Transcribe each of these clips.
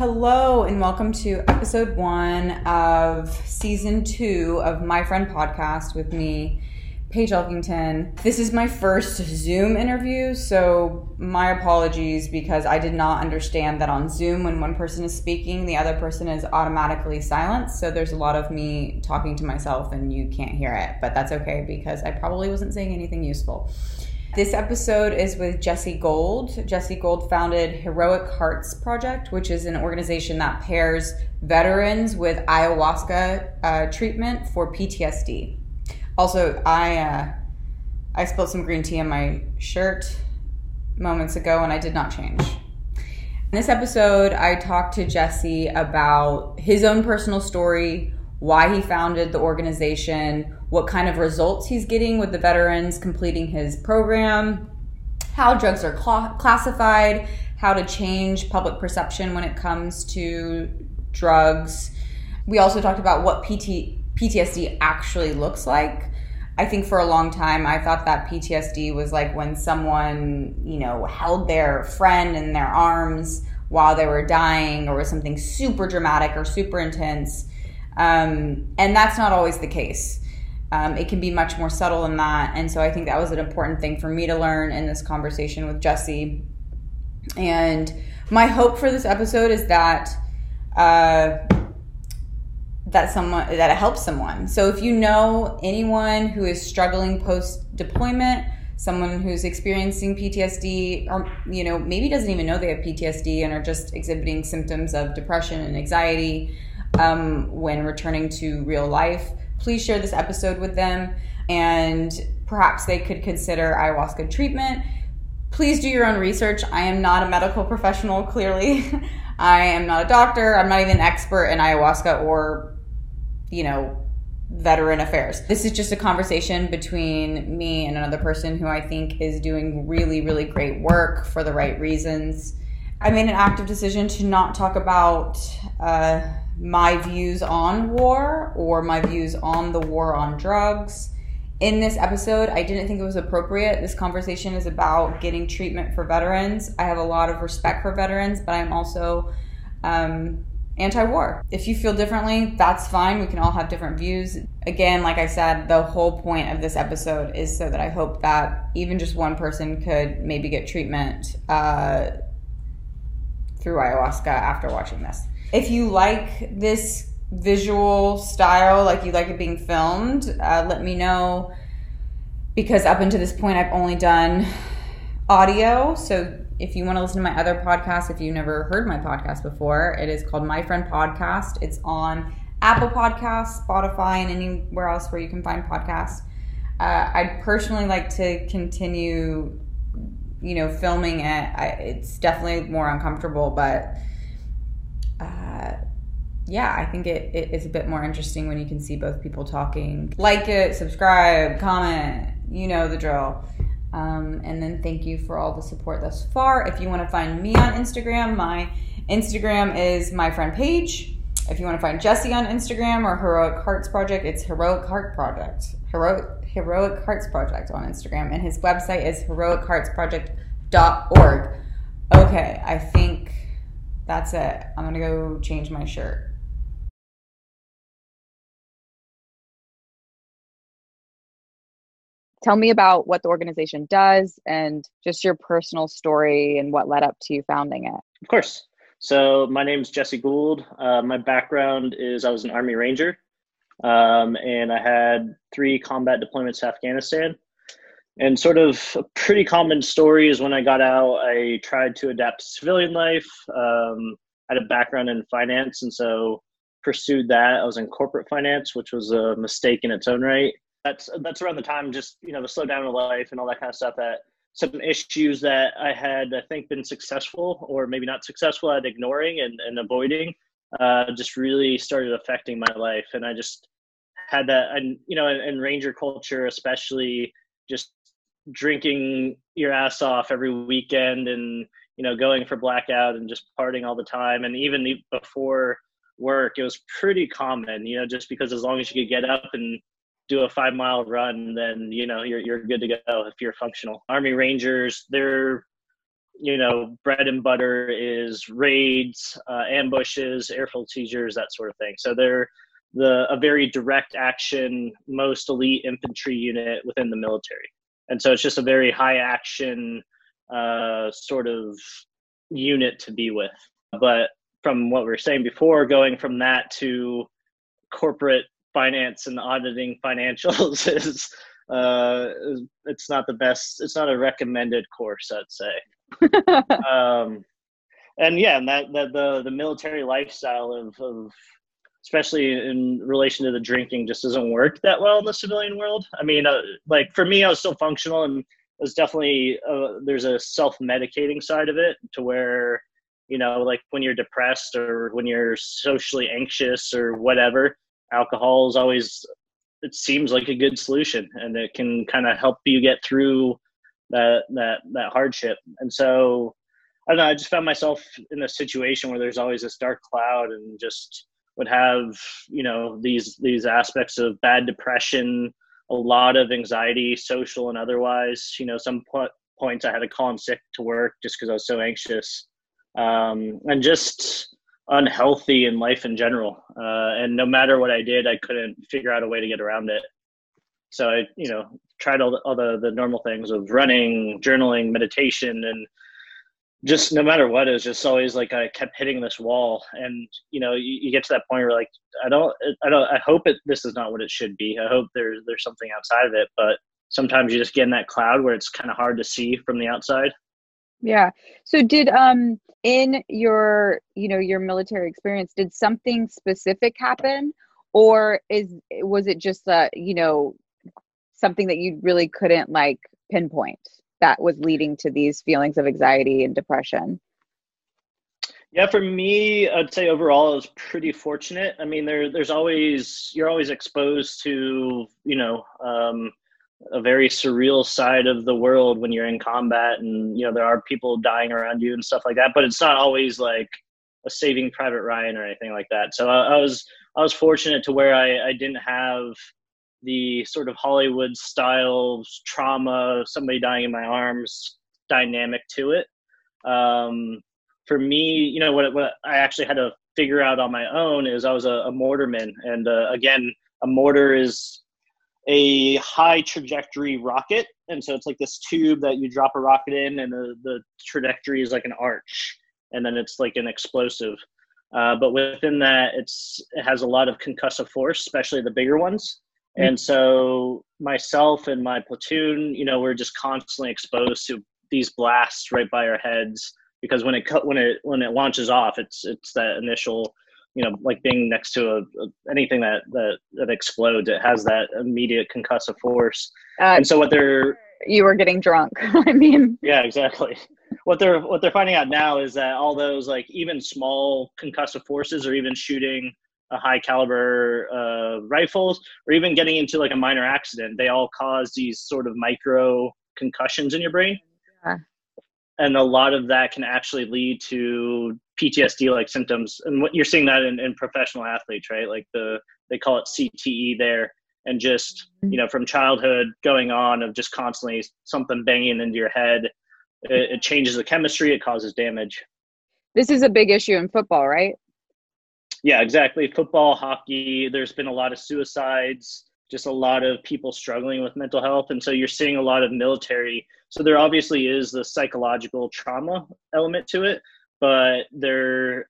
Hello, and welcome to episode one of season two of My Friend Podcast with me, Paige Elkington. This is my first Zoom interview, so my apologies because I did not understand that on Zoom, when one person is speaking, the other person is automatically silenced. So there's a lot of me talking to myself, and you can't hear it, but that's okay because I probably wasn't saying anything useful. This episode is with Jesse Gould. Jesse Gould founded Heroic Hearts Project, which is an organization that pairs veterans with ayahuasca uh, treatment for PTSD. Also, I uh, I spilled some green tea on my shirt moments ago, and I did not change. In this episode, I talked to Jesse about his own personal story, why he founded the organization, what kind of results he's getting with the veterans completing his program, how drugs are cl- classified, how to change public perception when it comes to drugs. We also talked about what PT, PTSD actually looks like. I think for a long time I thought that PTSD was like when someone, you know, held their friend in their arms while they were dying or was something super dramatic or super intense. Um, and that's not always the case. Um, it can be much more subtle than that. And so I think that was an important thing for me to learn in this conversation with Jesse. And my hope for this episode is that uh, that someone that it helps someone. So if you know anyone who is struggling post deployment, someone who's experiencing PTSD, or you know maybe doesn't even know they have PTSD and are just exhibiting symptoms of depression and anxiety um, when returning to real life please share this episode with them and perhaps they could consider ayahuasca treatment. Please do your own research. I am not a medical professional, clearly. I am not a doctor. I'm not even an expert in ayahuasca or, you know, veteran affairs. This is just a conversation between me and another person who I think is doing really, really great work for the right reasons. I made an active decision to not talk about uh, my views on war or my views on the war on drugs. In this episode, I didn't think it was appropriate. This conversation is about getting treatment for veterans. I have a lot of respect for veterans, but I'm also um, anti war. If you feel differently, that's fine. We can all have different views. Again, like I said, the whole point of this episode is so that I hope that even just one person could maybe get treatment uh, through ayahuasca after watching this if you like this visual style, like you like it being filmed, uh, let me know. Because up until this point, I've only done audio. So if you want to listen to my other podcast, if you've never heard my podcast before, it is called My Friend Podcast. It's on Apple Podcasts, Spotify, and anywhere else where you can find podcasts. Uh, I'd personally like to continue, you know, filming it. I, it's definitely more uncomfortable, but uh, yeah, I think it, it is a bit more interesting when you can see both people talking. Like it, subscribe, comment, you know the drill. Um, and then thank you for all the support thus far. If you want to find me on Instagram, my Instagram is my friend Paige. If you want to find Jesse on Instagram or Heroic Hearts Project, it's Heroic Heart Project. Heroic Heroic Hearts Project on Instagram, and his website is heroicheartsproject.org. Okay, I think that's it. I'm going to go change my shirt. Tell me about what the organization does and just your personal story and what led up to you founding it. Of course. So, my name is Jesse Gould. Uh, my background is I was an Army Ranger um, and I had three combat deployments to Afghanistan. And sort of a pretty common story is when I got out, I tried to adapt to civilian life. Um, I had a background in finance, and so pursued that. I was in corporate finance, which was a mistake in its own right. That's that's around the time, just you know, the slow down of life and all that kind of stuff. That some issues that I had, I think, been successful or maybe not successful at ignoring and, and avoiding, uh, just really started affecting my life. And I just had that, and you know, in, in Ranger culture, especially, just drinking your ass off every weekend and you know going for blackout and just partying all the time. And even before work it was pretty common you know just because as long as you could get up and do a five mile run then you know you're, you're good to go if you're functional. Army rangers they're you know, bread and butter is raids, uh, ambushes, airfield seizures, that sort of thing. So they're the a very direct action, most elite infantry unit within the military, and so it's just a very high action uh, sort of unit to be with. But from what we were saying before, going from that to corporate finance and auditing financials is uh, it's not the best. It's not a recommended course, I'd say. um, and yeah, and that, that the the military lifestyle of, of especially in relation to the drinking just doesn't work that well in the civilian world. I mean, uh, like for me, I was still functional and there's definitely uh, there's a self-medicating side of it to where you know like when you're depressed or when you're socially anxious or whatever alcohol is always it seems like a good solution and it can kind of help you get through that that that hardship and so i don't know i just found myself in a situation where there's always this dark cloud and just would have you know these these aspects of bad depression a lot of anxiety social and otherwise you know some po- points i had to call in sick to work just because i was so anxious um, and just unhealthy in life in general. Uh, and no matter what I did, I couldn't figure out a way to get around it. So I, you know, tried all the, all the, the normal things of running, journaling, meditation, and just no matter what, it was just always like I kept hitting this wall. And you know, you, you get to that point where like I don't, I don't, I hope it this is not what it should be. I hope there's there's something outside of it, but sometimes you just get in that cloud where it's kind of hard to see from the outside. Yeah. So did um in your you know your military experience did something specific happen or is was it just uh you know something that you really couldn't like pinpoint that was leading to these feelings of anxiety and depression? Yeah, for me, I'd say overall I was pretty fortunate. I mean, there there's always you're always exposed to you know um, a very surreal side of the world when you're in combat and you know there are people dying around you and stuff like that but it's not always like a saving private ryan or anything like that so i, I was i was fortunate to where I, I didn't have the sort of hollywood style trauma somebody dying in my arms dynamic to it um, for me you know what, what i actually had to figure out on my own is i was a, a mortarman and uh, again a mortar is a high trajectory rocket. And so it's like this tube that you drop a rocket in, and the, the trajectory is like an arch, and then it's like an explosive. Uh, but within that, it's it has a lot of concussive force, especially the bigger ones. Mm-hmm. And so myself and my platoon, you know, we're just constantly exposed to these blasts right by our heads because when it when it when it launches off, it's it's that initial you know, like being next to a, a, anything that, that that explodes, it has that immediate concussive force. Uh, and so what they're you were getting drunk. I mean, yeah, exactly. What they're what they're finding out now is that all those like even small concussive forces, or even shooting a high caliber uh, rifles, or even getting into like a minor accident, they all cause these sort of micro concussions in your brain. Yeah. And a lot of that can actually lead to PTSD like symptoms, and what you're seeing that in, in professional athletes, right? Like the they call it CTE there, and just you know from childhood going on of just constantly something banging into your head, it, it changes the chemistry, it causes damage. This is a big issue in football, right? Yeah, exactly. Football, hockey. There's been a lot of suicides just a lot of people struggling with mental health and so you're seeing a lot of military so there obviously is the psychological trauma element to it but there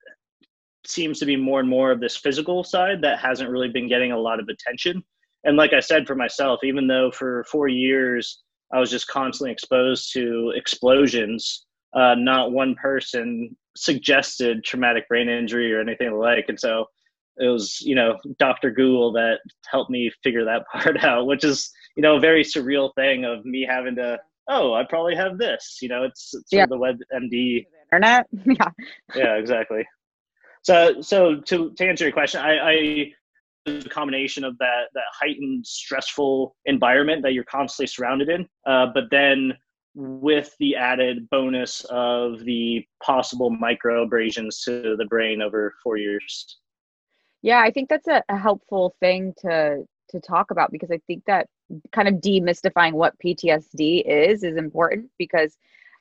seems to be more and more of this physical side that hasn't really been getting a lot of attention. And like I said for myself, even though for four years I was just constantly exposed to explosions, uh, not one person suggested traumatic brain injury or anything like. And so it was, you know, Dr. Google that helped me figure that part out, which is, you know, a very surreal thing of me having to, oh, I probably have this. You know, it's, it's yeah. the WebMD internet. yeah. Yeah, exactly. So, so to to answer your question, I, I the combination of that that heightened stressful environment that you're constantly surrounded in, uh, but then with the added bonus of the possible micro abrasions to the brain over four years. Yeah, I think that's a, a helpful thing to to talk about because I think that kind of demystifying what PTSD is is important because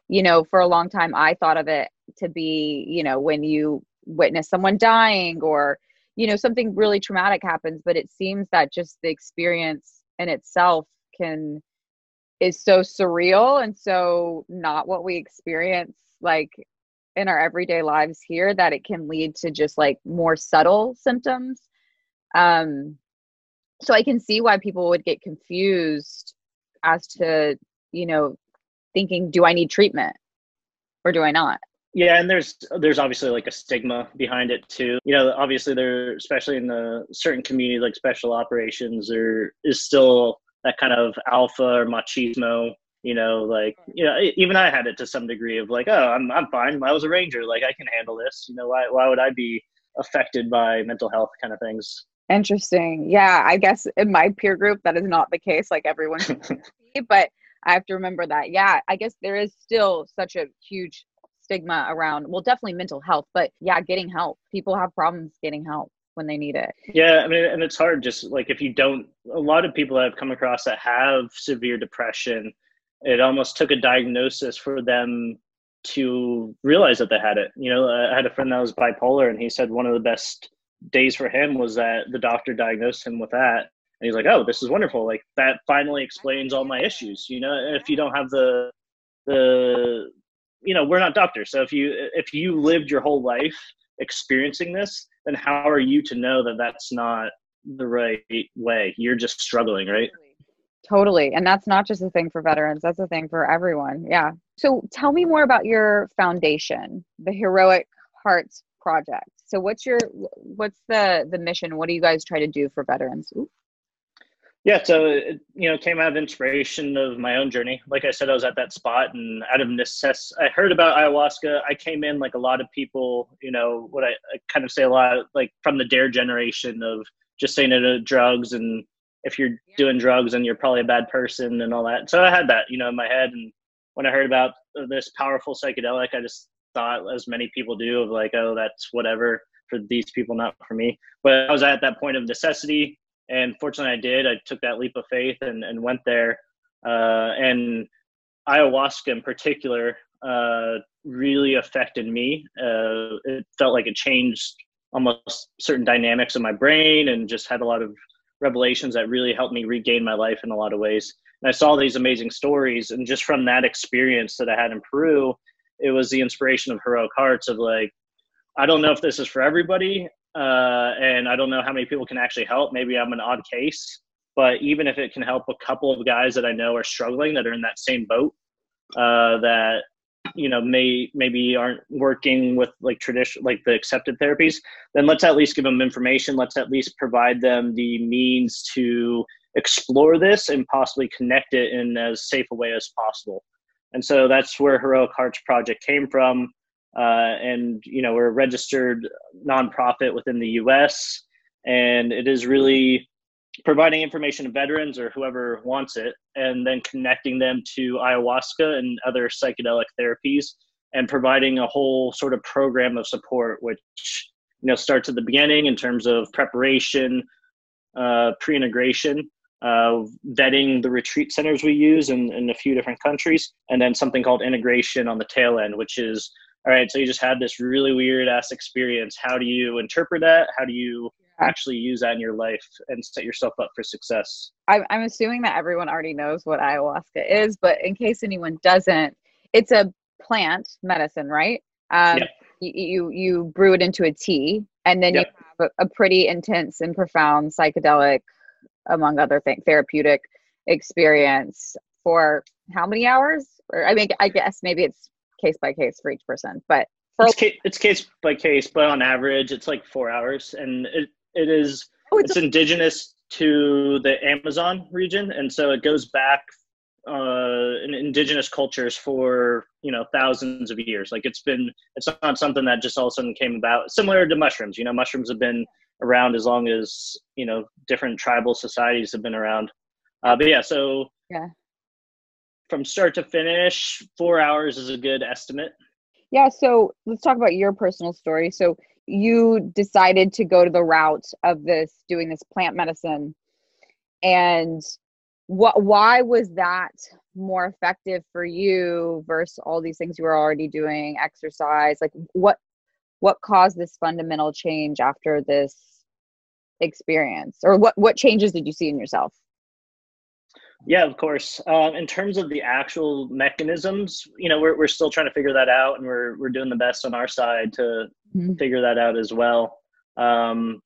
you know, for a long time, I thought of it to be, you know, when you witness someone dying or, you know, something really traumatic happens. But it seems that just the experience in itself can, is so surreal and so not what we experience like in our everyday lives here that it can lead to just like more subtle symptoms. Um, so I can see why people would get confused as to, you know, thinking, do I need treatment or do I not? Yeah, and there's there's obviously like a stigma behind it too. You know, obviously there, especially in the certain community like special operations, there is still that kind of alpha or machismo. You know, like you know, even I had it to some degree of like, oh, I'm I'm fine. I was a ranger, like I can handle this. You know, why why would I be affected by mental health kind of things? Interesting. Yeah, I guess in my peer group that is not the case. Like everyone, but I have to remember that. Yeah, I guess there is still such a huge stigma around, well, definitely mental health, but yeah, getting help. People have problems getting help when they need it. Yeah, I mean, and it's hard just like if you don't, a lot of people I've come across that have severe depression, it almost took a diagnosis for them to realize that they had it. You know, I had a friend that was bipolar, and he said one of the best days for him was that the doctor diagnosed him with that and he's like oh this is wonderful like that finally explains all my issues you know if you don't have the the you know we're not doctors so if you if you lived your whole life experiencing this then how are you to know that that's not the right way? You're just struggling right? Totally. And that's not just a thing for veterans that's a thing for everyone. Yeah. So tell me more about your foundation the heroic hearts project. So what's your what's the the mission? What do you guys try to do for veterans? Ooh. Yeah, so it, you know, came out of inspiration of my own journey. Like I said, I was at that spot, and out of necessity, I heard about ayahuasca. I came in like a lot of people, you know, what I, I kind of say a lot, like from the dare generation of just saying no to drugs, and if you're doing drugs, and you're probably a bad person, and all that. So I had that, you know, in my head, and when I heard about this powerful psychedelic, I just thought, as many people do, of like, oh, that's whatever for these people, not for me. But I was at that point of necessity and fortunately, I did. I took that leap of faith and, and went there. Uh, and ayahuasca, in particular, uh, really affected me. Uh, it felt like it changed almost certain dynamics of my brain, and just had a lot of revelations that really helped me regain my life in a lot of ways. And I saw these amazing stories, and just from that experience that I had in Peru, it was the inspiration of heroic hearts of like I don't know if this is for everybody uh, and I don't know how many people can actually help. Maybe I'm an odd case, but even if it can help a couple of guys that I know are struggling that are in that same boat, uh, that you know may maybe aren't working with like tradition like the accepted therapies, then let's at least give them information. Let's at least provide them the means to explore this and possibly connect it in as safe a way as possible. And so that's where Heroic Hearts Project came from. Uh, and you know we're a registered nonprofit within the U.S. and it is really providing information to veterans or whoever wants it, and then connecting them to ayahuasca and other psychedelic therapies, and providing a whole sort of program of support, which you know starts at the beginning in terms of preparation, uh, pre-integration, uh, vetting the retreat centers we use in, in a few different countries, and then something called integration on the tail end, which is all right, so you just had this really weird ass experience. How do you interpret that? How do you actually use that in your life and set yourself up for success? I'm, I'm assuming that everyone already knows what ayahuasca is, but in case anyone doesn't, it's a plant medicine, right? Um, yep. you, you, you brew it into a tea, and then you have a, a pretty intense and profound psychedelic, among other things, therapeutic experience for how many hours? Or I mean, I guess maybe it's case by case for each person. But for it's, case, it's case by case, but on average, it's like four hours, and it it is oh, it's, it's a- indigenous to the Amazon region, and so it goes back uh, in indigenous cultures for you know thousands of years. Like it's been, it's not something that just all of a sudden came about. Similar to mushrooms, you know, mushrooms have been around as long as you know different tribal societies have been around. Uh, but yeah, so yeah, from start to finish, four hours is a good estimate. Yeah. So let's talk about your personal story. So you decided to go to the route of this, doing this plant medicine. And what, why was that more effective for you versus all these things you were already doing exercise like what what caused this fundamental change after this experience or what what changes did you see in yourself yeah of course. Um, in terms of the actual mechanisms you know we're, we're still trying to figure that out and we're, we're doing the best on our side to mm-hmm. figure that out as well. Um,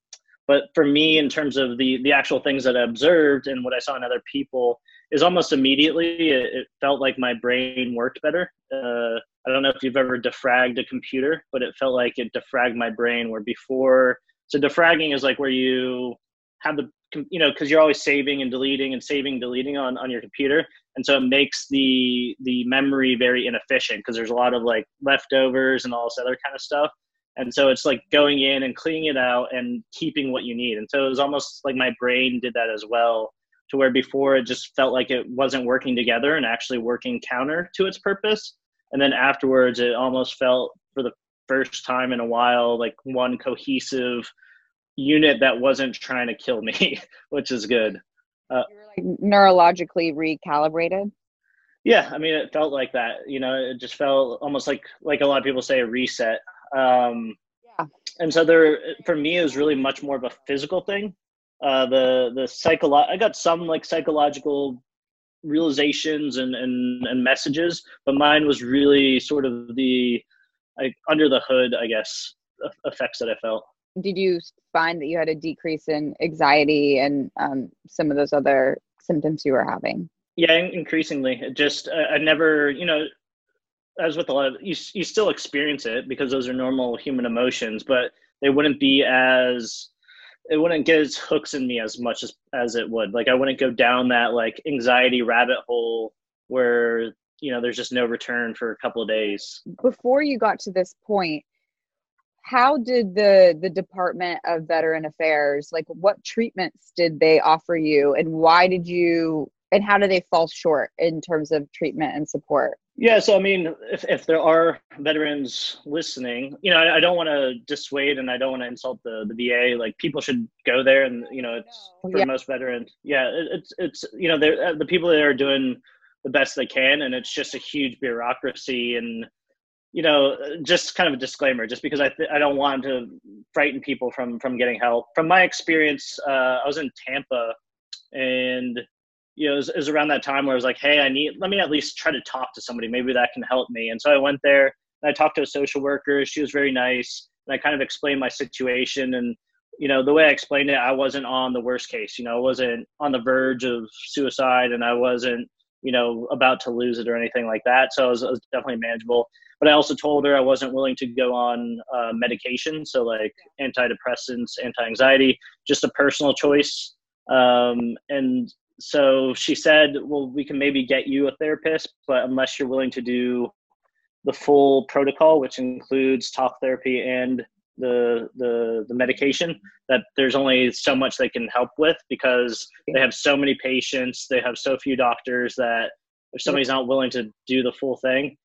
but for me in terms of the the actual things that i observed and what i saw in other people is almost immediately it, it felt like my brain worked better. Uh, i don't know if you've ever defragged a computer but it felt like it defragged my brain where before so defragging is like where you have the you know because you're always saving and deleting and saving deleting on on your computer. And so it makes the the memory very inefficient because there's a lot of like leftovers and all this other kind of stuff. And so it's like going in and cleaning it out and keeping what you need. And so it was almost like my brain did that as well to where before it just felt like it wasn't working together and actually working counter to its purpose. And then afterwards it almost felt for the first time in a while like one cohesive unit that wasn't trying to kill me, which is good. Uh, you were like neurologically recalibrated. Yeah, I mean, it felt like that. You know, it just felt almost like like a lot of people say a reset. Um, yeah. And so there, for me, it was really much more of a physical thing. Uh, the the psycho, I got some like psychological realizations and, and and messages, but mine was really sort of the like under the hood, I guess, effects that I felt did you find that you had a decrease in anxiety and um, some of those other symptoms you were having? Yeah, increasingly. It just uh, I never, you know, as with a lot of you, you still experience it because those are normal human emotions, but they wouldn't be as it wouldn't get its hooks in me as much as as it would. Like I wouldn't go down that like anxiety rabbit hole where you know there's just no return for a couple of days. Before you got to this point, how did the the department of veteran affairs like what treatments did they offer you and why did you and how do they fall short in terms of treatment and support? Yeah so i mean if, if there are veterans listening you know i, I don't want to dissuade and i don't want to insult the, the va like people should go there and you know it's for yeah. most veterans. Yeah it, it's it's you know they're uh, the people that are doing the best they can and it's just a huge bureaucracy and you know, just kind of a disclaimer, just because I th- I don't want to frighten people from from getting help. From my experience, uh, I was in Tampa, and you know, it was, it was, around that time where I was like, hey, I need let me at least try to talk to somebody. Maybe that can help me. And so I went there and I talked to a social worker. She was very nice, and I kind of explained my situation. And you know, the way I explained it, I wasn't on the worst case. You know, I wasn't on the verge of suicide, and I wasn't you know about to lose it or anything like that. So it was, it was definitely manageable but I also told her I wasn't willing to go on uh, medication, so like antidepressants, anti-anxiety, just a personal choice. Um, and so she said, "Well, we can maybe get you a therapist, but unless you're willing to do the full protocol, which includes talk therapy and the the the medication, that there's only so much they can help with because they have so many patients, they have so few doctors that if somebody's not willing to do the full thing,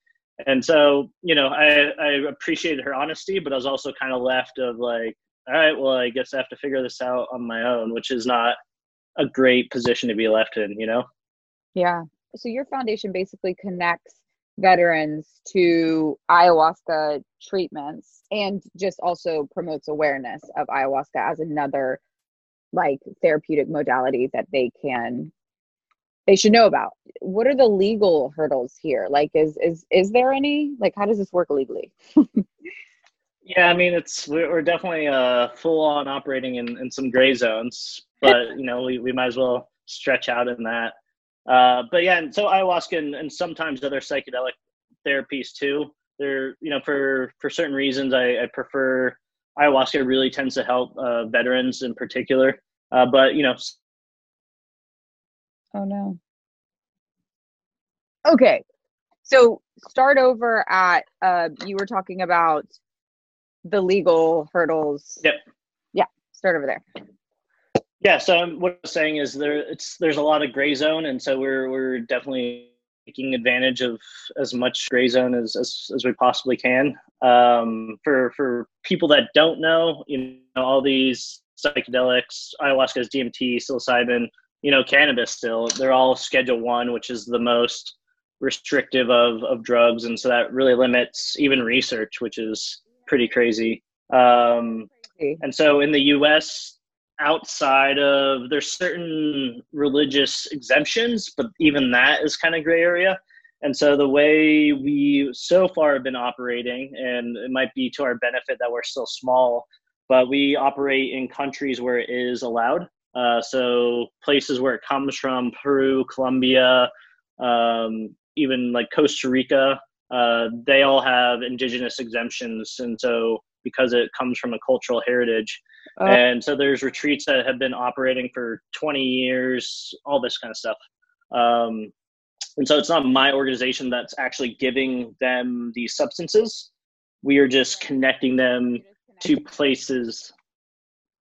and so you know I, I appreciated her honesty but i was also kind of left of like all right well i guess i have to figure this out on my own which is not a great position to be left in you know? Yeah. So your foundation basically connects veterans to ayahuasca treatments and just also promotes awareness of ayahuasca as another like therapeutic modality that they can they should know about. What are the legal hurdles here? Like is is is there any? Like how does this work legally? Yeah i mean it's we're definitely uh full on operating in, in some gray zones but you know we, we might as well stretch out in that. Uh but yeah and so ayahuasca and, and sometimes other psychedelic therapies too they're you know for for certain reasons i, I prefer ayahuasca really tends to help uh, veterans in particular. Uh, but you know Oh no. Okay. So start over at uh you were talking about the legal hurdles. Yep. Yeah, start over there. Yeah, so what I'm saying is there it's there's a lot of gray zone and so we're we're definitely taking advantage of as much gray zone as as, as we possibly can. Um, for for people that don't know, you know, all these psychedelics, ayahuasca DMT, psilocybin, you know cannabis still they're all schedule one which is the most restrictive of of drugs. And so that really limits even research which is pretty crazy. Um, and so in the us outside of there's certain religious exemptions but even that is kind of gray area. And so the way we so far have been operating and it might be to our benefit that we're still small but we operate in countries where it is allowed uh, so places where it comes from peru colombia um, even like costa rica uh, they all have indigenous exemptions. And so because it comes from a cultural heritage. Uh, and so there's retreats that have been operating for 20 years all this kind of stuff. Um, and so it's not my organization that's actually giving them these substances. We are just connecting them to places.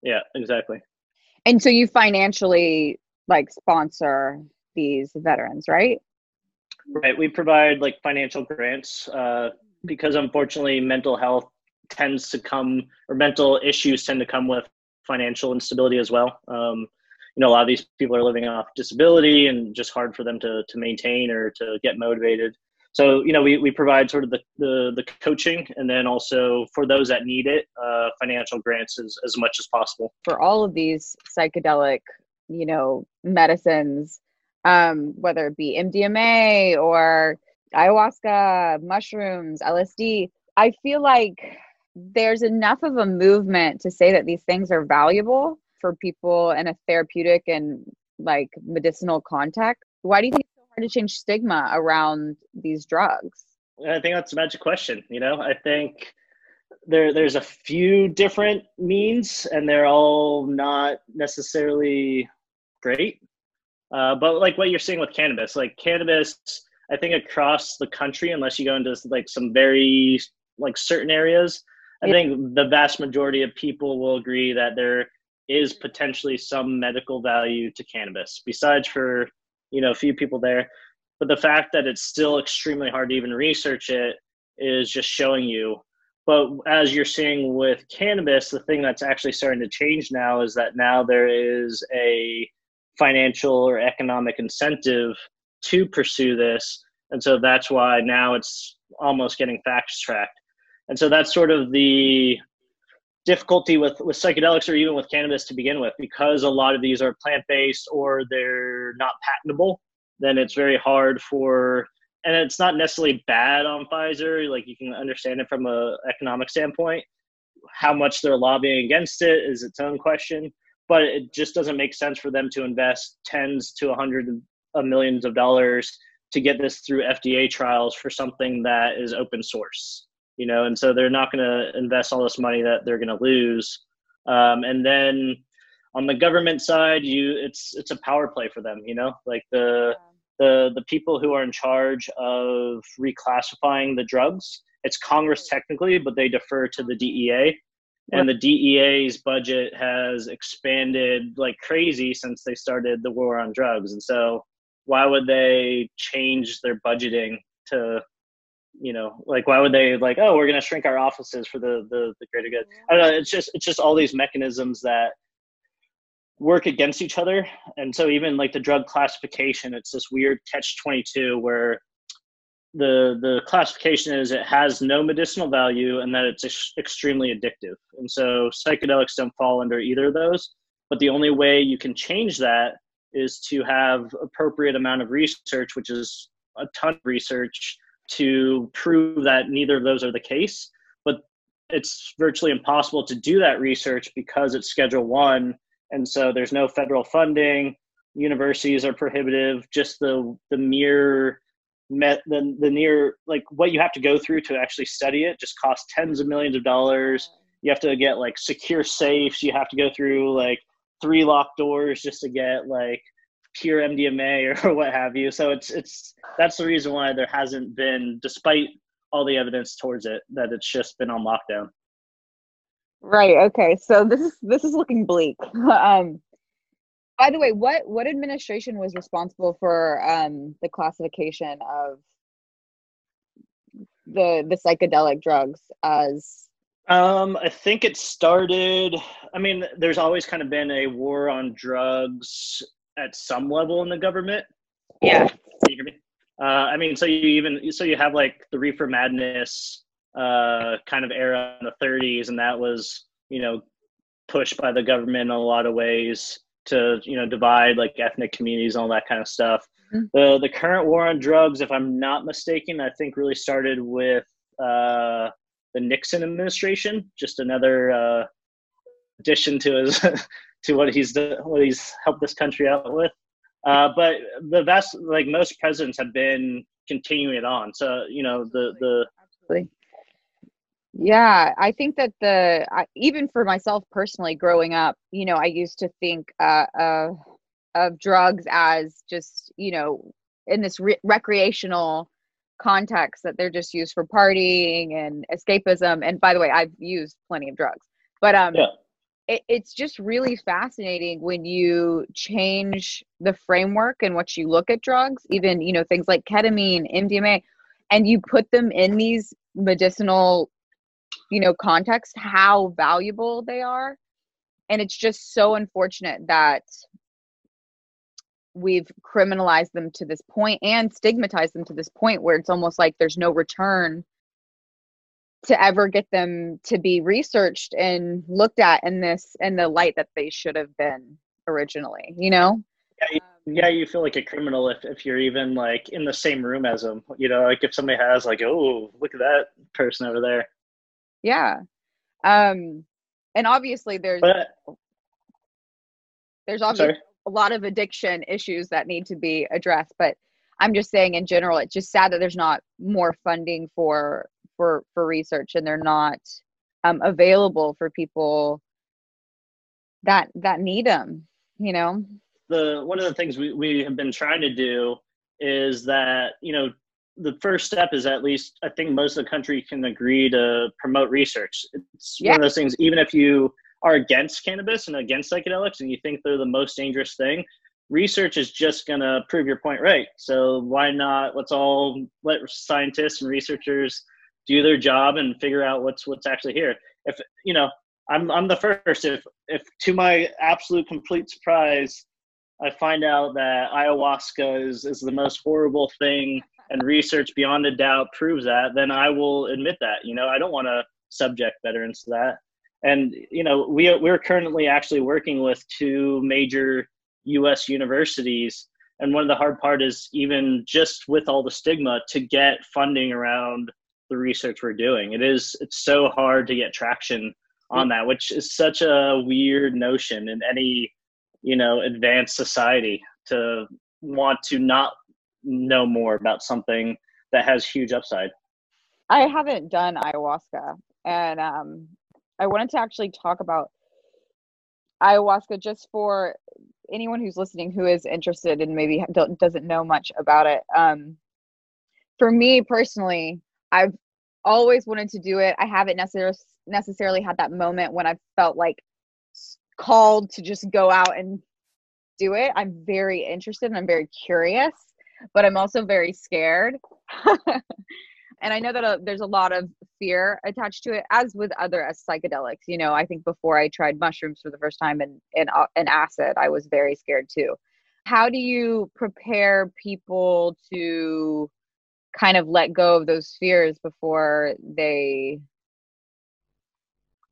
Yeah exactly and so you financially like sponsor these veterans right right we provide like financial grants uh, because unfortunately mental health tends to come or mental issues tend to come with financial instability as well. Um, you know, a lot of these people are living off disability and just hard for them to, to maintain or to get motivated. So, you know, we, we provide sort of the, the, the coaching and then also for those that need it, uh, financial grants as, as much as possible. For all of these psychedelic, you know, medicines, um, whether it be MDMA or ayahuasca, mushrooms, LSD, I feel like there's enough of a movement to say that these things are valuable for people in a therapeutic and like medicinal context. Why do you think to change stigma around these drugs? I think that's a magic question. You know, I think there there's a few different means, and they're all not necessarily great. Uh, but like what you're seeing with cannabis, like cannabis, I think across the country, unless you go into like some very like certain areas, I think the vast majority of people will agree that there is potentially some medical value to cannabis, besides for you know a few people there. But the fact that it's still extremely hard to even research it is just showing you. But as you're seeing with cannabis, the thing that's actually starting to change now is that now there is a financial or economic incentive to pursue this. And so that's why now it's almost getting fast tracked and so that's sort of the difficulty with with psychedelics or even with cannabis to begin with. Because a lot of these are plant-based or they're not patentable then it's very hard for and it's not necessarily bad on Pfizer like you can understand it from a economic standpoint. How much they're lobbying against it is its own question but it just doesn't make sense for them to invest tens to a hundred of millions of dollars to get this through FDA trials for something that is open source you know, and so they're not going to invest all this money that they're going to lose. Um, and then on the government side, you it's it's a power play for them, you know, like the the the people who are in charge of reclassifying the drugs. It's Congress technically, but they defer to the DEA. And the DEA's budget has expanded like crazy since they started the war on drugs. And so, why would they change their budgeting to you know like why would they like oh we're going to shrink our offices for the, the the greater good? I don't know it's just it's just all these mechanisms that work against each other. And so even like the drug classification it's this weird catch 22 where the the classification is it has no medicinal value and that it's ex- extremely addictive. And so psychedelics don't fall under either of those but the only way you can change that is to have appropriate amount of research which is a ton of research to prove that neither of those are the case. But it's virtually impossible to do that research because it's Schedule One, and so there's no federal funding. Universities are prohibitive. Just the the mere met the the near like what you have to go through to actually study it just costs tens of millions of dollars. You have to get like secure safes. You have to go through like three locked doors just to get like pure MDMA or what have you. So it's it's that's the reason why there hasn't been, despite all the evidence towards it, that it's just been on lockdown. Right. Okay. So this is this is looking bleak. um, by the way, what what administration was responsible for um, the classification of the the psychedelic drugs as um, I think it started. I mean, there's always kind of been a war on drugs at some level in the government. Yeah. Can you hear me? Uh, I mean, so you even so you have like the reefer madness uh, kind of era in the 30s, and that was you know pushed by the government in a lot of ways to you know divide like ethnic communities and all that kind of stuff. Mm-hmm. The the current war on drugs, if I'm not mistaken, I think really started with uh, the Nixon administration. Just another uh, addition to his to what he's what he's helped this country out with. Uh, but the vast like most presidents have been continuing it on. So you know the the Absolutely. Yeah, I think that the I, even for myself personally, growing up, you know, I used to think uh, uh, of drugs as just you know in this re- recreational context that they're just used for partying and escapism. And by the way, I've used plenty of drugs, but um, yeah. It, it's just really fascinating when you change the framework and what you look at drugs, even you know things like ketamine, MDMA, and you put them in these medicinal you know context how valuable they are. And it's just so unfortunate that we've criminalized them to this point and stigmatized them to this point where it's almost like there's no return to ever get them to be researched and looked at in this in the light that they should have been originally you know? Yeah you, yeah you feel like a criminal if, if you're even like in the same room as them you know like if somebody has like oh look at that person over there. Yeah. Um and obviously there's but, there's obviously a lot of addiction issues that need to be addressed but i'm just saying in general it's just sad that there's not more funding for for for research and they're not um, available for people that that need them you know the one of the things we, we have been trying to do is that you know the first step is at least I think most of the country can agree to promote research. It's yeah. one of those things. Even if you are against cannabis and against psychedelics, and you think they're the most dangerous thing, research is just going to prove your point right. So why not? Let's all let scientists and researchers do their job and figure out what's what's actually here. If you know, I'm I'm the first. If if to my absolute complete surprise, I find out that ayahuasca is is the most horrible thing and research beyond a doubt proves that, then I will admit that. You know, I don't want to subject veterans to that. And you know, we we're currently actually working with two major U.S. universities, and one of the hard part is even just with all the stigma to get funding around the research we're doing. It is it's so hard to get traction on that, which is such a weird notion in any you know advanced society to want to not know more about something that has huge upside? I haven't done ayahuasca, and um, I wanted to actually talk about ayahuasca just for anyone who's listening who is interested and maybe doesn't know much about it. Um, for me personally, I've always wanted to do it. I haven't necessarily necessarily had that moment when I felt like called to just go out and do it. I'm very interested and I'm very curious but I'm also very scared. and I know that uh, there's a lot of fear attached to it, as with other as psychedelics. You know, I think before I tried mushrooms for the first time and and, uh, and acid, I was very scared too. How do you prepare people to kind of let go of those fears before they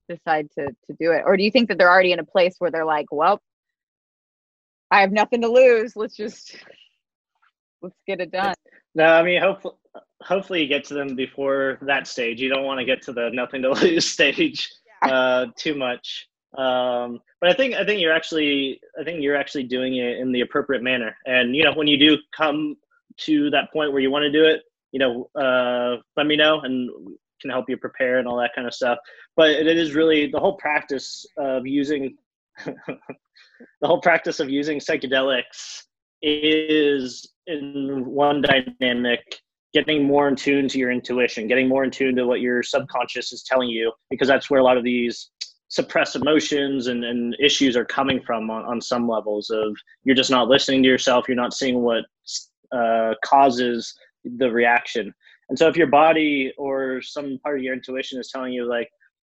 decide to to do it, or do you think that they're already in a place where they're like, well, I have nothing to lose. Let's just let's get it done. No, I mean, hopefully, hopefully you get to them before that stage. You don't want to get to the nothing to lose stage yeah. uh, too much. Um, but I think I think you're actually I think you're actually doing it in the appropriate manner. And you know, when you do come to that point where you want to do it, you know, uh, let me know and can help you prepare and all that kind of stuff. But it is really the whole practice of using the whole practice of using psychedelics is in one dynamic getting more in tune to your intuition getting more in tune to what your subconscious is telling you because that's where a lot of these suppressed emotions and, and issues are coming from on, on some levels of you're just not listening to yourself you're not seeing what uh, causes the reaction and so if your body or some part of your intuition is telling you like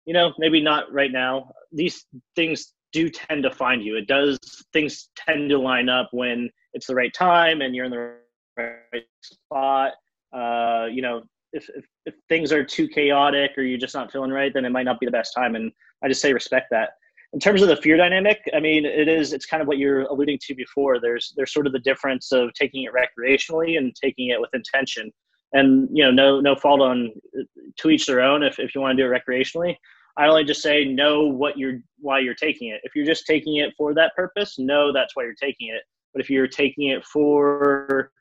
you know maybe not right now these things do tend to find you. It does things tend to line up when it's the right time and you're in the right spot. Uh, you know, if, if, if things are too chaotic or you're just not feeling right, then it might not be the best time. And I just say respect that. In terms of the fear dynamic, I mean, it is it's kind of what you're alluding to before. There's there's sort of the difference of taking it recreationally and taking it with intention. And you know, no no fault on uh, to each their own. If if you want to do it recreationally, I only just say know what you're why you're taking it. If you're just taking it for that purpose, know that's why you're taking it. But if you're taking it for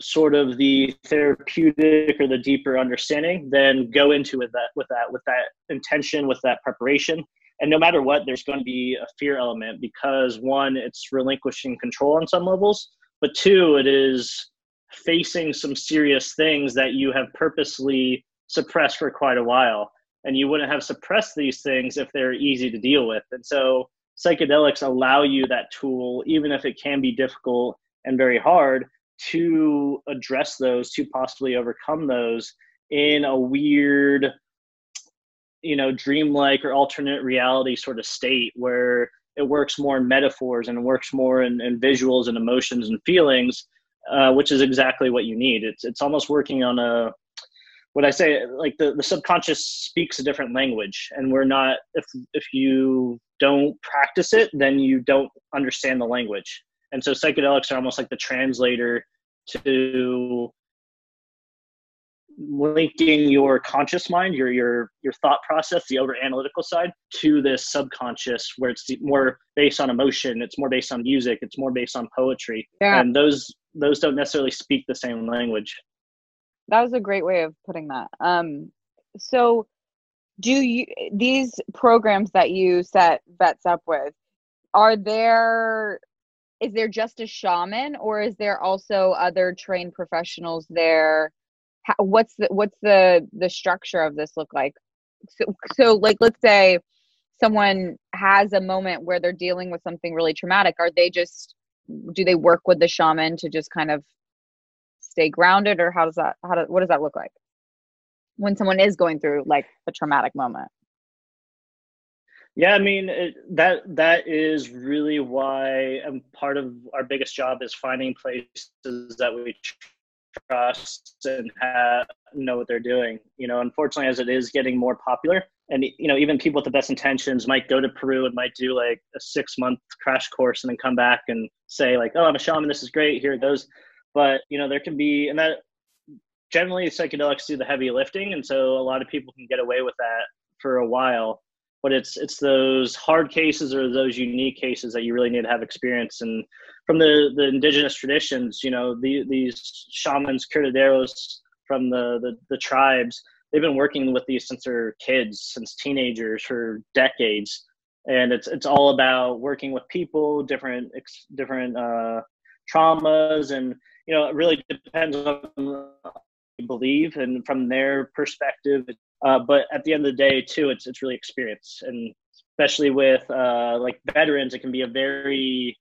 sort of the therapeutic or the deeper understanding, then go into it that with that with that intention, with that preparation. And no matter what, there's going to be a fear element because one, it's relinquishing control on some levels, but two, it is facing some serious things that you have purposely suppressed for quite a while and you wouldn't have suppressed these things if they're easy to deal with. And so psychedelics allow you that tool, even if it can be difficult and very hard, to address those, to possibly overcome those in a weird, you know, dreamlike or alternate reality sort of state where it works more in metaphors and works more in, in visuals and emotions and feelings, uh, which is exactly what you need. It's it's almost working on a what I say, like the, the subconscious speaks a different language, and we're not. If if you don't practice it, then you don't understand the language. And so psychedelics are almost like the translator to linking your conscious mind, your your your thought process, the over analytical side, to this subconscious, where it's more based on emotion, it's more based on music, it's more based on poetry, yeah. and those those don't necessarily speak the same language. That was a great way of putting that. Um so do you these programs that you set vets up with are there is there just a shaman or is there also other trained professionals there How, what's the what's the the structure of this look like? So, so like let's say someone has a moment where they're dealing with something really traumatic. Are they just do they work with the shaman to just kind of stay grounded or how does that how do, what does that look like? When someone is going through like a traumatic moment. Yeah i mean it, that that is really why and part of our biggest job is finding places that we trust and have, know what they're doing. You know unfortunately as it is getting more popular and you know even people with the best intentions might go to peru and might do like a six month crash course and then come back and say like oh i'm a shaman this is great here it goes but you know there can be and that generally psychedelics do the heavy lifting and so a lot of people can get away with that for a while but it's it's those hard cases or those unique cases that you really need to have experience. And from the the indigenous traditions you know the, these shamans curanderos from the, the the tribes they've been working with these since they're kids since teenagers for decades. And it's it's all about working with people different different uh traumas. And you know, it really depends on what you believe. And from their perspective. Uh, but at the end of the day, too, it's it's really experience, and especially with uh, like veterans, it can be a very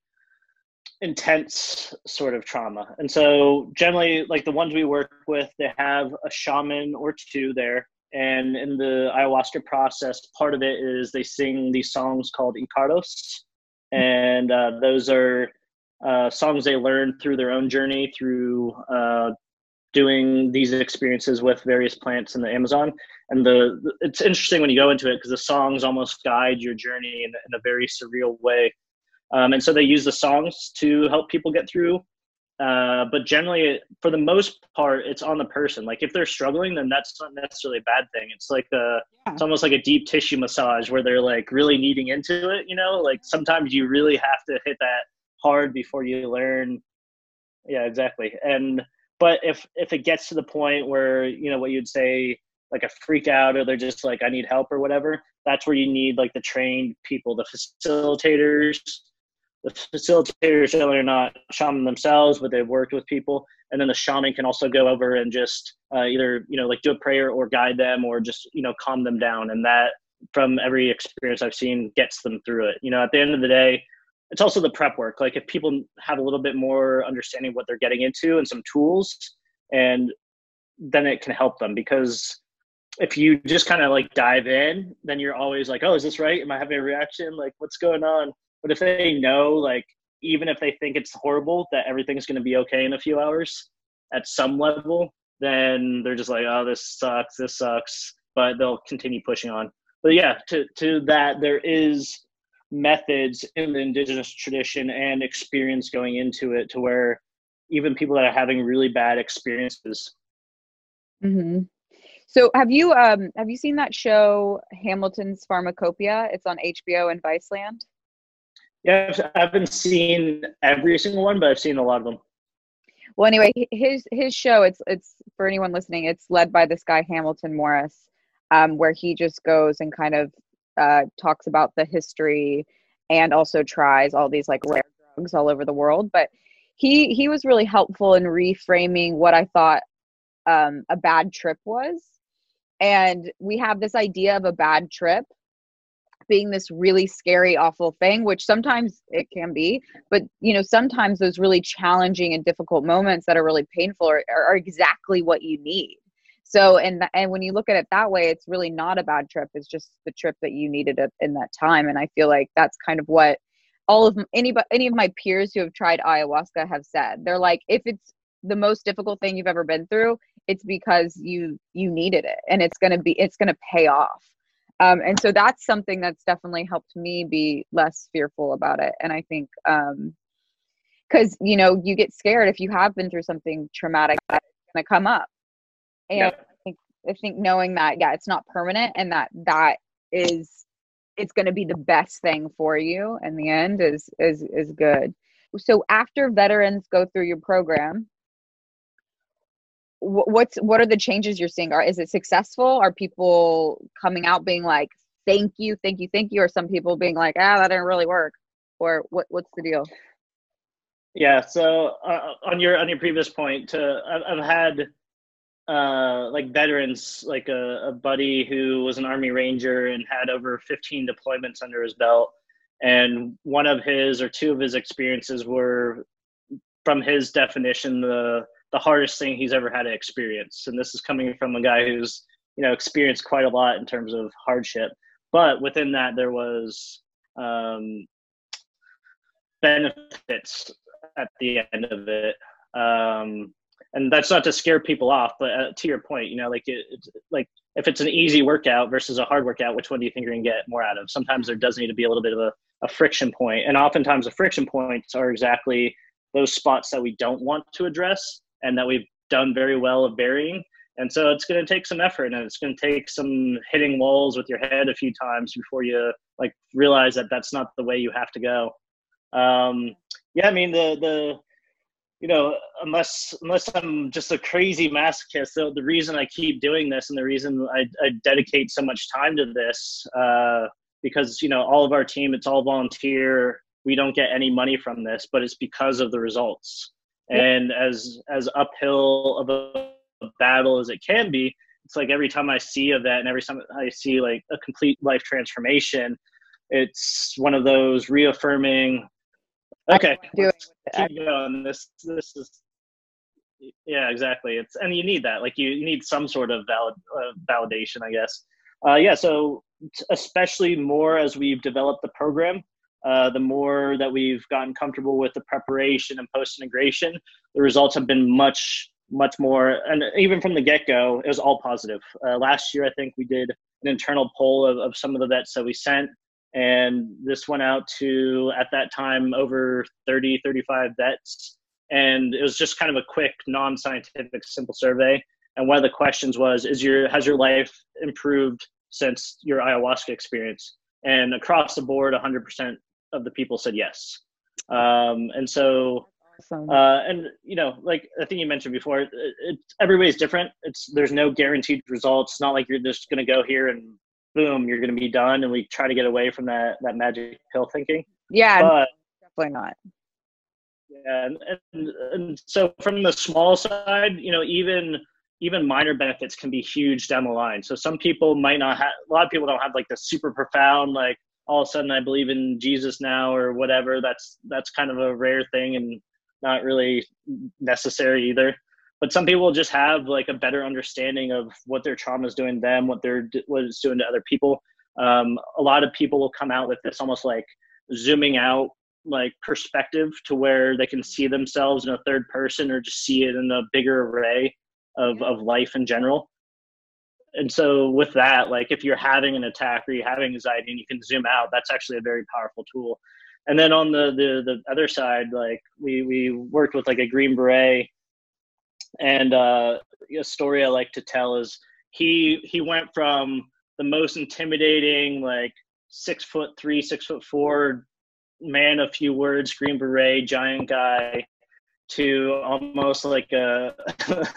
intense sort of trauma. And so, generally, like the ones we work with, they have a shaman or two there. And in the ayahuasca process, part of it is they sing these songs called Icaros. And uh, those are uh, songs they learned through their own journey through uh, doing these experiences with various plants in the Amazon. And the it's interesting when you go into it because the songs almost guide your journey in, in a very surreal way. Um, and so they use the songs to help people get through. Uh, but generally, for the most part, it's on the person. Like if they're struggling, then that's not necessarily a bad thing. It's like a, yeah. it's almost like a deep tissue massage where they're like really kneading into it. You know, like sometimes you really have to hit that hard before you learn yeah exactly and but if if it gets to the point where you know what you'd say like a freak out or they're just like i need help or whatever that's where you need like the trained people the facilitators the facilitators generally are not shaman themselves but they've worked with people. And then the shaman can also go over and just uh, either you know like do a prayer or guide them or just you know calm them down. And that from every experience i've seen gets them through it. You know at the end of the day it's also the prep work. Like if people have a little bit more understanding what they're getting into and some tools, and then it can help them because if you just kind of like dive in, then you're always like, oh, is this right? Am I having a reaction? Like, what's going on? But if they know, like, even if they think it's horrible, that everything's going to be okay in a few hours at some level, then they're just like, oh, this sucks, this sucks, but they'll continue pushing on. But yeah, to to that, there is methods in the indigenous tradition and experience going into it to where even people that are having really bad experiences. Mm-hmm. So have you um have you seen that show Hamilton's Pharmacopoeia? It's on HBO and Viceland. Yeah, I haven't seen every single one, but I've seen a lot of them. Well, anyway, his his show it's it's for anyone listening. It's led by this guy Hamilton Morris, um, where he just goes and kind of uh, talks about the history and also tries all these like rare drugs all over the world. But he he was really helpful in reframing what I thought um, a bad trip was. And we have this idea of a bad trip being this really scary awful thing which sometimes it can be. But you know sometimes those really challenging and difficult moments that are really painful are, are exactly what you need so and th- and when you look at it that way it's really not a bad trip. It's just the trip that you needed in that time. And i feel like that's kind of what all of any any of my peers who have tried ayahuasca have said. They're like if it's the most difficult thing you've ever been through it's because you you needed it and it's going to be it's going to pay off. Um, and so that's something that's definitely helped me be less fearful about it. And i think um because you know you get scared if you have been through something traumatic that's going to come up and yeah. I, think, I think knowing that yeah it's not permanent and that that is it's going to be the best thing for you in the end is is is good. So after veterans go through your program what's what are the changes you're seeing? Are is it successful? Are people coming out being like thank you thank you thank you or some people being like ah that didn't really work or what what's the deal? Yeah so uh, on your on your previous point uh, I've, I've had uh like veterans like a, a buddy who was an army ranger and had over 15 deployments under his belt and one of his or two of his experiences were from his definition the the hardest thing he's ever had to experience. And this is coming from a guy who's, you know, experienced quite a lot in terms of hardship. But within that, there was um, benefits at the end of it. Um, and that's not to scare people off, but uh, to your point, you know, like it, like if it's an easy workout versus a hard workout, which one do you think you're gonna get more out of? Sometimes there does need to be a little bit of a, a friction point, and oftentimes the friction points are exactly those spots that we don't want to address and that we've done very well of burying. And so it's going to take some effort and it's going to take some hitting walls with your head a few times before you like realize that that's not the way you have to go. Um, yeah, I mean the the you know unless unless I'm just a crazy masochist, the, the reason I keep doing this and the reason I, I dedicate so much time to this uh, because you know all of our team it's all volunteer. We don't get any money from this, but it's because of the results and as as uphill of a battle as it can be it's like every time i see a vet and every time i see like a complete life transformation it's one of those reaffirming okay keep going this this is yeah exactly it's and you need that like you, you need some sort of valid uh, validation i guess uh, yeah so especially more as we've developed the program uh, the more that we've gotten comfortable with the preparation and post integration, the results have been much, much more. And even from the get go, it was all positive. Uh, last year, I think we did an internal poll of, of some of the vets that we sent. And this went out to, at that time, over 30, 35 vets. And it was just kind of a quick, non scientific, simple survey. And one of the questions was, is your, has your life improved since your ayahuasca experience? And across the board, 100% of the people said yes. Um, and so, awesome. uh, and you know, like I think you mentioned before, it, it, everybody's different. It's there's no guaranteed results. It's not like you're just going to go here and boom, you're going to be done. And we try to get away from that that magic pill thinking. Yeah, but, definitely not. Yeah, and, and and so from the small side, you know, even even minor benefits can be huge down the line. So some people might not have. A lot of people don't have like the super profound like all of a sudden I believe in Jesus now or whatever. That's that's kind of a rare thing and not really necessary either. But some people just have like a better understanding of what their trauma is doing to them, what they're what it's doing to other people. Um, a lot of people will come out with this almost like zooming out like perspective to where they can see themselves in a third person or just see it in a bigger array of, of life in general. And so with that like if you're having an attack or you're having anxiety and you can zoom out that's actually a very powerful tool. And then on the the, the other side like we we worked with like a green beret and uh, a story i like to tell is he he went from the most intimidating like six foot three six foot four man of few words green beret giant guy to almost like a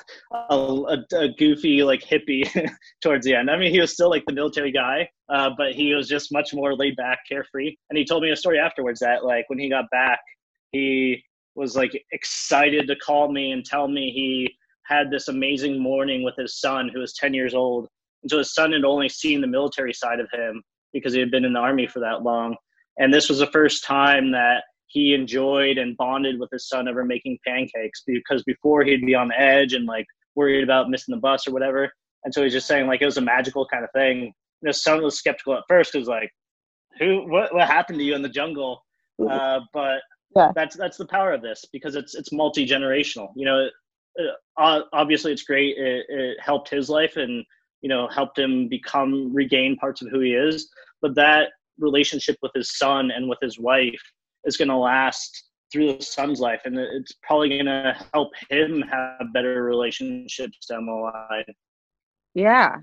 a, a, goofy like hippie towards the end. I mean, he was still like the military guy, uh, but he was just much more laid back, carefree. And he told me a story afterwards that like when he got back, he was like excited to call me and tell me he had this amazing morning with his son who was 10 years old. And so his son had only seen the military side of him because he had been in the army for that long. And this was the first time that he enjoyed and bonded with his son over making pancakes because before he'd be on the edge and like worried about missing the bus or whatever. And so he's just saying like it was a magical kind of thing. And his son was skeptical at first Was like, who, what, what happened to you in the jungle? Uh, but yeah. that's that's the power of this because it's it's multi generational. You know, uh, obviously it's great. It, it helped his life and you know helped him become regain parts of who he is. But that relationship with his son and with his wife is going to last through the son's life and it's probably going to help him have better relationships down the line yeah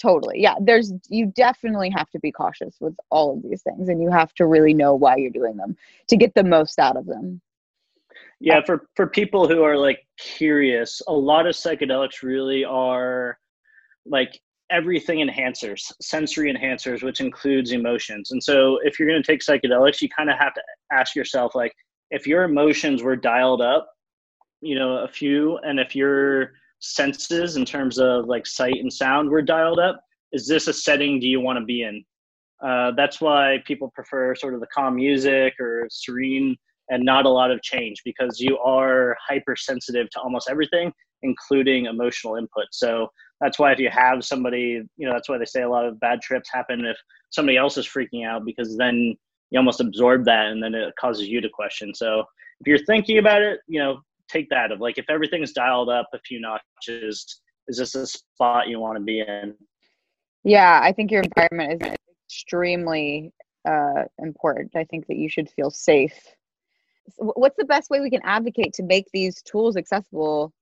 totally yeah there's you definitely have to be cautious with all of these things and you have to really know why you're doing them to get the most out of them yeah for for people who are like curious a lot of psychedelics really are like everything enhancers, sensory enhancers, which includes emotions. And so if you're going to take psychedelics, you kind of have to ask yourself, like, if your emotions were dialed up, you know, a few, and if your senses in terms of like sight and sound were dialed up, is this a setting do you want to be in? Uh, that's why people prefer sort of the calm music or serene and not a lot of change because you are hypersensitive to almost everything, including emotional input. So that's why if you have somebody, you know, that's why they say a lot of bad trips happen if somebody else is freaking out because then you almost absorb that and then it causes you to question. So if you're thinking about it, you know, take that of like if everything's dialed up a few notches, is this a spot you want to be in? Yeah, I think your environment is extremely uh, important. I think that you should feel safe. What's the best way we can advocate to make these tools accessible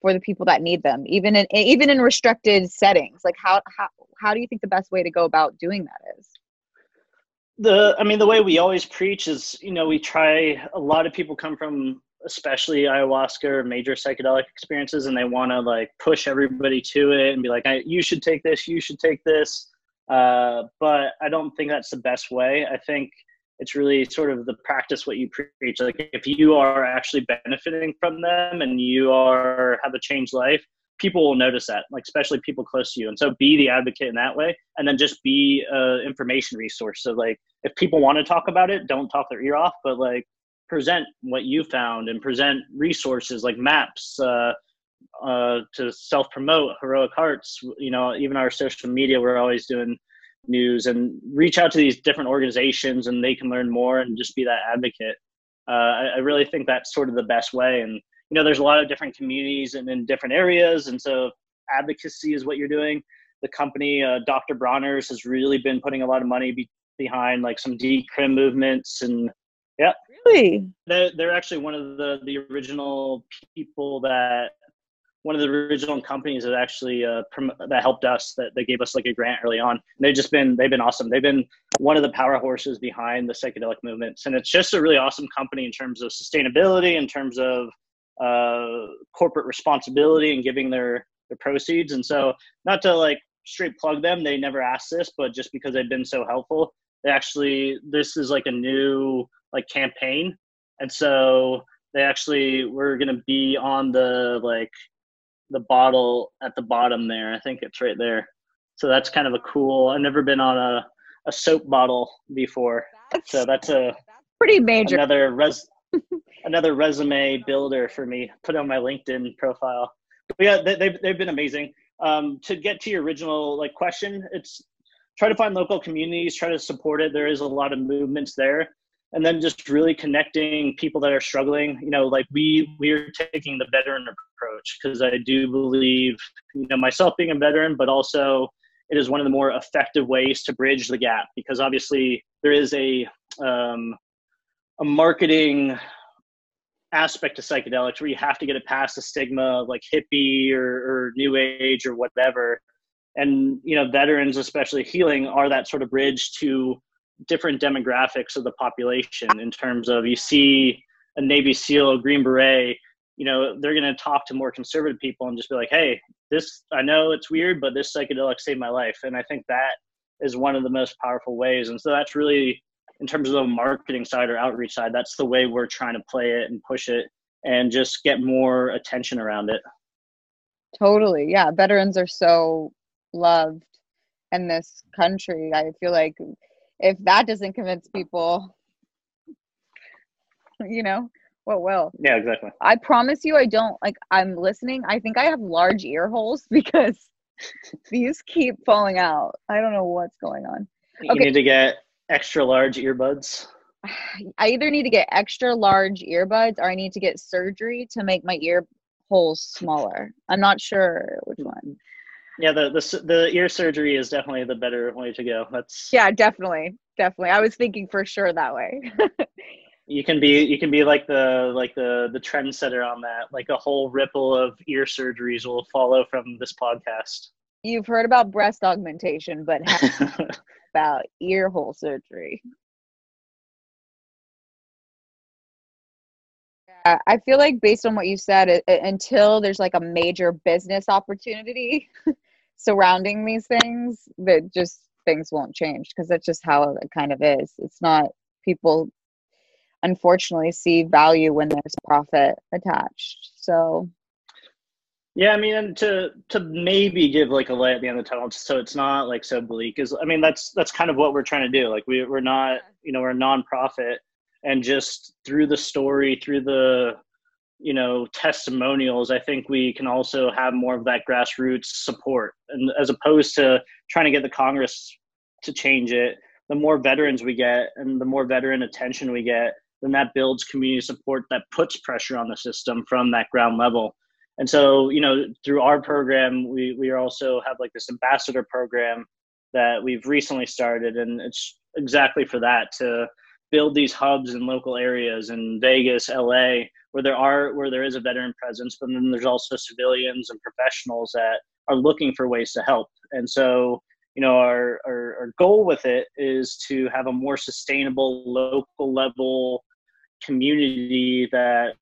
for the people that need them even in even in restricted settings like how how how do you think the best way to go about doing that is the i mean the way we always preach is you know we try a lot of people come from especially ayahuasca or major psychedelic experiences and they want to like push everybody to it and be like you should take this you should take this. Uh, but i don't think that's the best way. I think it's really sort of the practice what you preach. Like if you are actually benefiting from them and you are have a changed life people will notice that like especially people close to you. And so be the advocate in that way and then just be a information resource. So like if people want to talk about it don't talk their ear off but like present what you found and present resources like MAPS uh, uh, to self promote heroic hearts you know even our social media we're always doing news and reach out to these different organizations and they can learn more and just be that advocate. Uh, I, I, really think that's sort of the best way. And, you know, there's a lot of different communities and in different areas. And so advocacy is what you're doing. The company, uh, Dr. Bronner's, has really been putting a lot of money be- behind like some decrim movements and yeah. Really? They're, they're actually one of the, the original people that one of the original companies that actually uh, prom- that helped us that they gave us like a grant early on. And they've just been they've been awesome. They've been one of the power horses behind the psychedelic movements, and it's just a really awesome company in terms of sustainability, in terms of uh, corporate responsibility, and giving their their proceeds. And so, not to like straight plug them, they never asked this, but just because they've been so helpful, they actually this is like a new like campaign, and so they actually we're gonna be on the like the bottle at the bottom there. I think it's right there. So that's kind of a cool. I've never been on a, a soap bottle before. That's, so that's a pretty major. Another res another resume builder for me. Put on my LinkedIn profile. But yeah, they, they've they've been amazing. Um, to get to your original like question, it's try to find local communities, try to support it. There is a lot of movements there, and then just really connecting people that are struggling. You know, like we we're taking the veteran approach because I do believe, you know, myself being a veteran, but also it is one of the more effective ways to bridge the gap because obviously there is a um, a marketing aspect to psychedelics where you have to get it past the stigma of like hippie or, or new age or whatever and you know veterans especially healing are that sort of bridge to different demographics of the population in terms of you see a navy seal a green beret you know they're going to talk to more conservative people and just be like hey this i know it's weird but this psychedelic saved my life and i think that is one of the most powerful ways and so that's really in terms of the marketing side or outreach side, that's the way we're trying to play it and push it and just get more attention around it. Totally. Yeah. Veterans are so loved in this country. I feel like if that doesn't convince people, you know, what will? Yeah, exactly. I promise you, I don't like, I'm listening. I think I have large ear holes because these keep falling out. I don't know what's going on. You okay. need to get extra large earbuds? I either need to get extra large earbuds or I need to get surgery to make my ear holes smaller. I'm not sure which one. Yeah, the the the ear surgery is definitely the better way to go. That's Yeah, definitely. Definitely. I was thinking for sure that way. you can be you can be like the like the the trendsetter on that. Like a whole ripple of ear surgeries will follow from this podcast. You've heard about breast augmentation, but about ear hole surgery. Yeah, I feel like based on what you said, it, it, until there's like a major business opportunity surrounding these things, that just things won't change because that's just how it kind of is. It's not people unfortunately see value when there's profit attached. So yeah, I mean, and to to maybe give like a light at the end of the tunnel, just so it's not like so bleak. Is I mean, that's that's kind of what we're trying to do. Like we we're not, you know, we're a nonprofit, and just through the story, through the you know testimonials, I think we can also have more of that grassroots support, and as opposed to trying to get the Congress to change it, the more veterans we get, and the more veteran attention we get, then that builds community support that puts pressure on the system from that ground level. And so you know through our program we we also have like this ambassador program that we've recently started and it's exactly for that to build these hubs in local areas in Vegas, LA, where there are where there is a veteran presence, but then there's also civilians and professionals that are looking for ways to help. And so, you know, our our, our goal with it is to have a more sustainable local level community that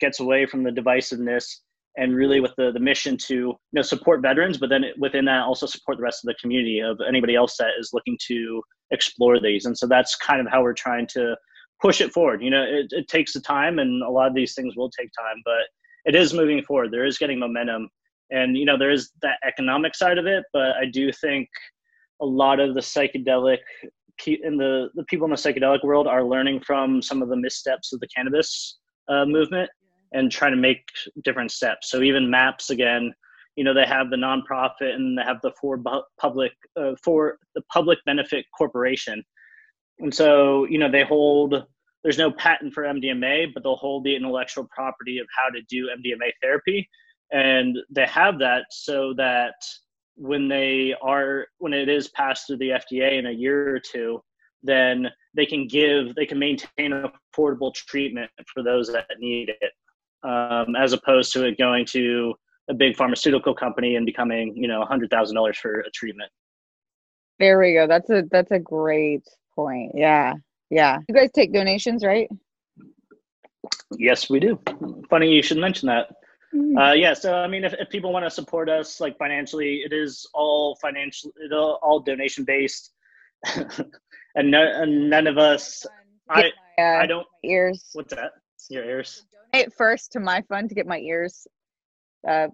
gets away from the divisiveness and really with the, the mission to you know support veterans but then within that also support the rest of the community of anybody else that is looking to explore these. And so that's kind of how we're trying to push it forward. You know it, it takes the time and a lot of these things will take time but it is moving forward. There is getting momentum. And you know there is that economic side of it but i do think a lot of the psychedelic and the, the people in the psychedelic world are learning from some of the missteps of the cannabis uh, movement and trying to make different steps. So even MAPS again, you know, they have the nonprofit and they have the for public uh, for the public benefit corporation, and so you know they hold. There's no patent for MDMA, but they'll hold the intellectual property of how to do MDMA therapy, and they have that so that when they are when it is passed through the FDA in a year or two, then they can give they can maintain affordable treatment for those that need it um, as opposed to it going to a big pharmaceutical company and becoming you know a hundred thousand dollars for a treatment. There we go. That's a that's a great point. Yeah, yeah. You guys take donations, right? Yes, we do. Funny you should mention that. Mm. Uh, yeah, so I mean, if, if people want to support us like financially, it is all financial, it all, donation based, and, no, and none of us. I my, uh, I don't ears. What's that? Your ears it first to my fund to get my ears. Uh,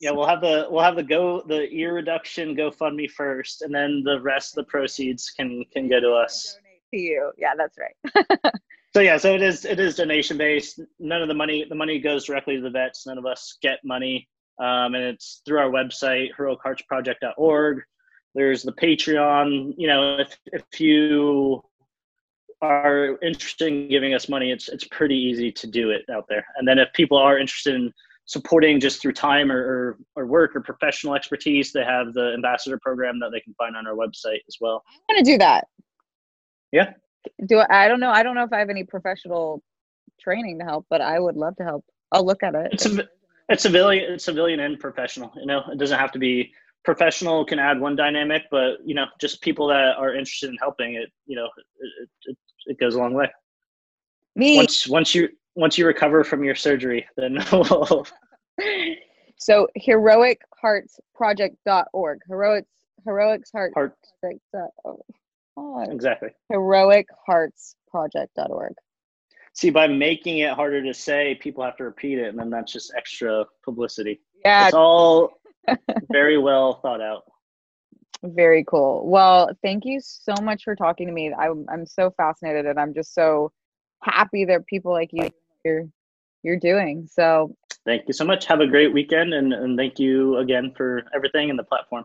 yeah, we'll have the we'll have the go the ear reduction GoFundMe first, and then the rest of the proceeds can can go to us. To you, yeah, that's right. So yeah, so it is it is donation based. None of the money the money goes directly to the vets. None of us get money, um, and it's through our website heroicheartsproject.org. There's the Patreon. You know, if if you are interested in giving us money, it's it's pretty easy to do it out there. And then if people are interested in supporting just through time or, or, or work or professional expertise, they have the ambassador program that they can find on our website as well. I'm gonna do that. Yeah. Do I, I don't know. I don't know if I have any professional training to help, but I would love to help. I'll look at it. It's a, it's civilian, it's civilian and professional. You know, it doesn't have to be professional. Can add one dynamic, but you know, just people that are interested in helping it. You know, it, it, it goes a long way. Me. Once once you once you recover from your surgery, then we'll so heroicheartsproject.org. Heroics heroics heart, heart project. Oh, exactly. Heroicheartsproject.org. See, by making it harder to say, people have to repeat it, and then that's just extra publicity. Yeah. It's all very well thought out. Very cool. Well, thank you so much for talking to me. I'm I'm so fascinated and I'm just so happy that people like you you're you're doing. So thank you so much. Have a great weekend and, and thank you again for everything in the platform.